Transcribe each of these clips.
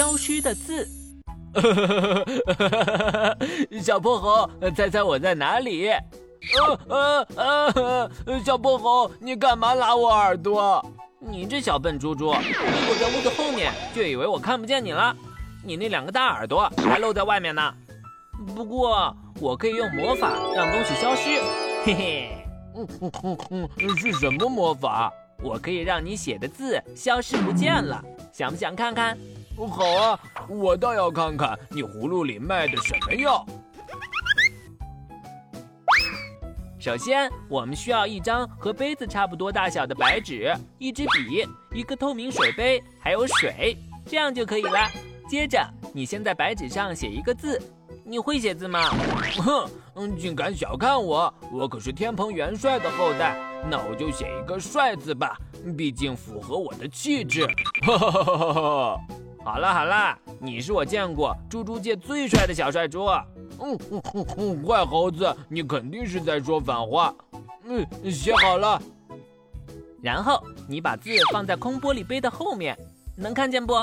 消失的字。小泼猴，猜猜我在哪里？呃呃呃，小泼猴，你干嘛拉我耳朵？你这小笨猪猪，你躲在屋子后面，就以为我看不见你了？你那两个大耳朵还露在外面呢。不过我可以用魔法让东西消失，嘿嘿。嗯嗯嗯嗯，是什么魔法？我可以让你写的字消失不见了，想不想看看？好啊，我倒要看看你葫芦里卖的什么药。首先，我们需要一张和杯子差不多大小的白纸，一支笔，一个透明水杯，还有水，这样就可以了。接着，你先在白纸上写一个字。你会写字吗？哼，嗯，竟敢小看我！我可是天蓬元帅的后代，那我就写一个帅字吧，毕竟符合我的气质。哈哈哈哈哈哈！好了好了，你是我见过猪猪界最帅的小帅猪。嗯嗯嗯嗯，坏猴子，你肯定是在说反话。嗯，写好了。然后你把字放在空玻璃杯的后面，能看见不？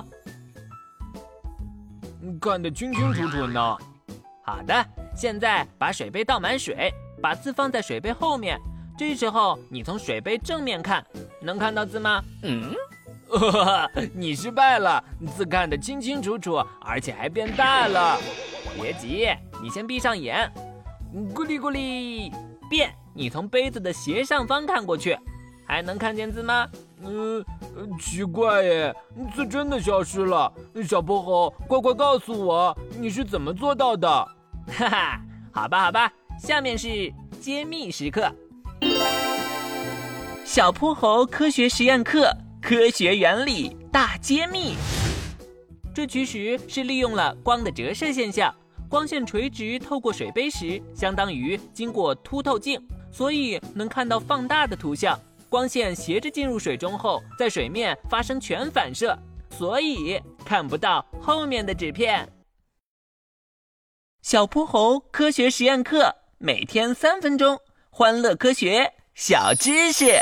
看得清清楚楚呢。好的，现在把水杯倒满水，把字放在水杯后面。这时候你从水杯正面看，能看到字吗？嗯，你失败了，字看得清清楚楚，而且还变大了。别急，你先闭上眼。咕哩咕哩，变！你从杯子的斜上方看过去，还能看见字吗？嗯，奇怪耶，字真的消失了。小泼猴，快快告诉我，你是怎么做到的？哈哈，好吧，好吧，下面是揭秘时刻。小泼猴科学实验课，科学原理大揭秘。这其实是利用了光的折射现象。光线垂直透过水杯时，相当于经过凸透镜，所以能看到放大的图像。光线斜着进入水中后，在水面发生全反射，所以看不到后面的纸片。小泼猴科学实验课，每天三分钟，欢乐科学小知识。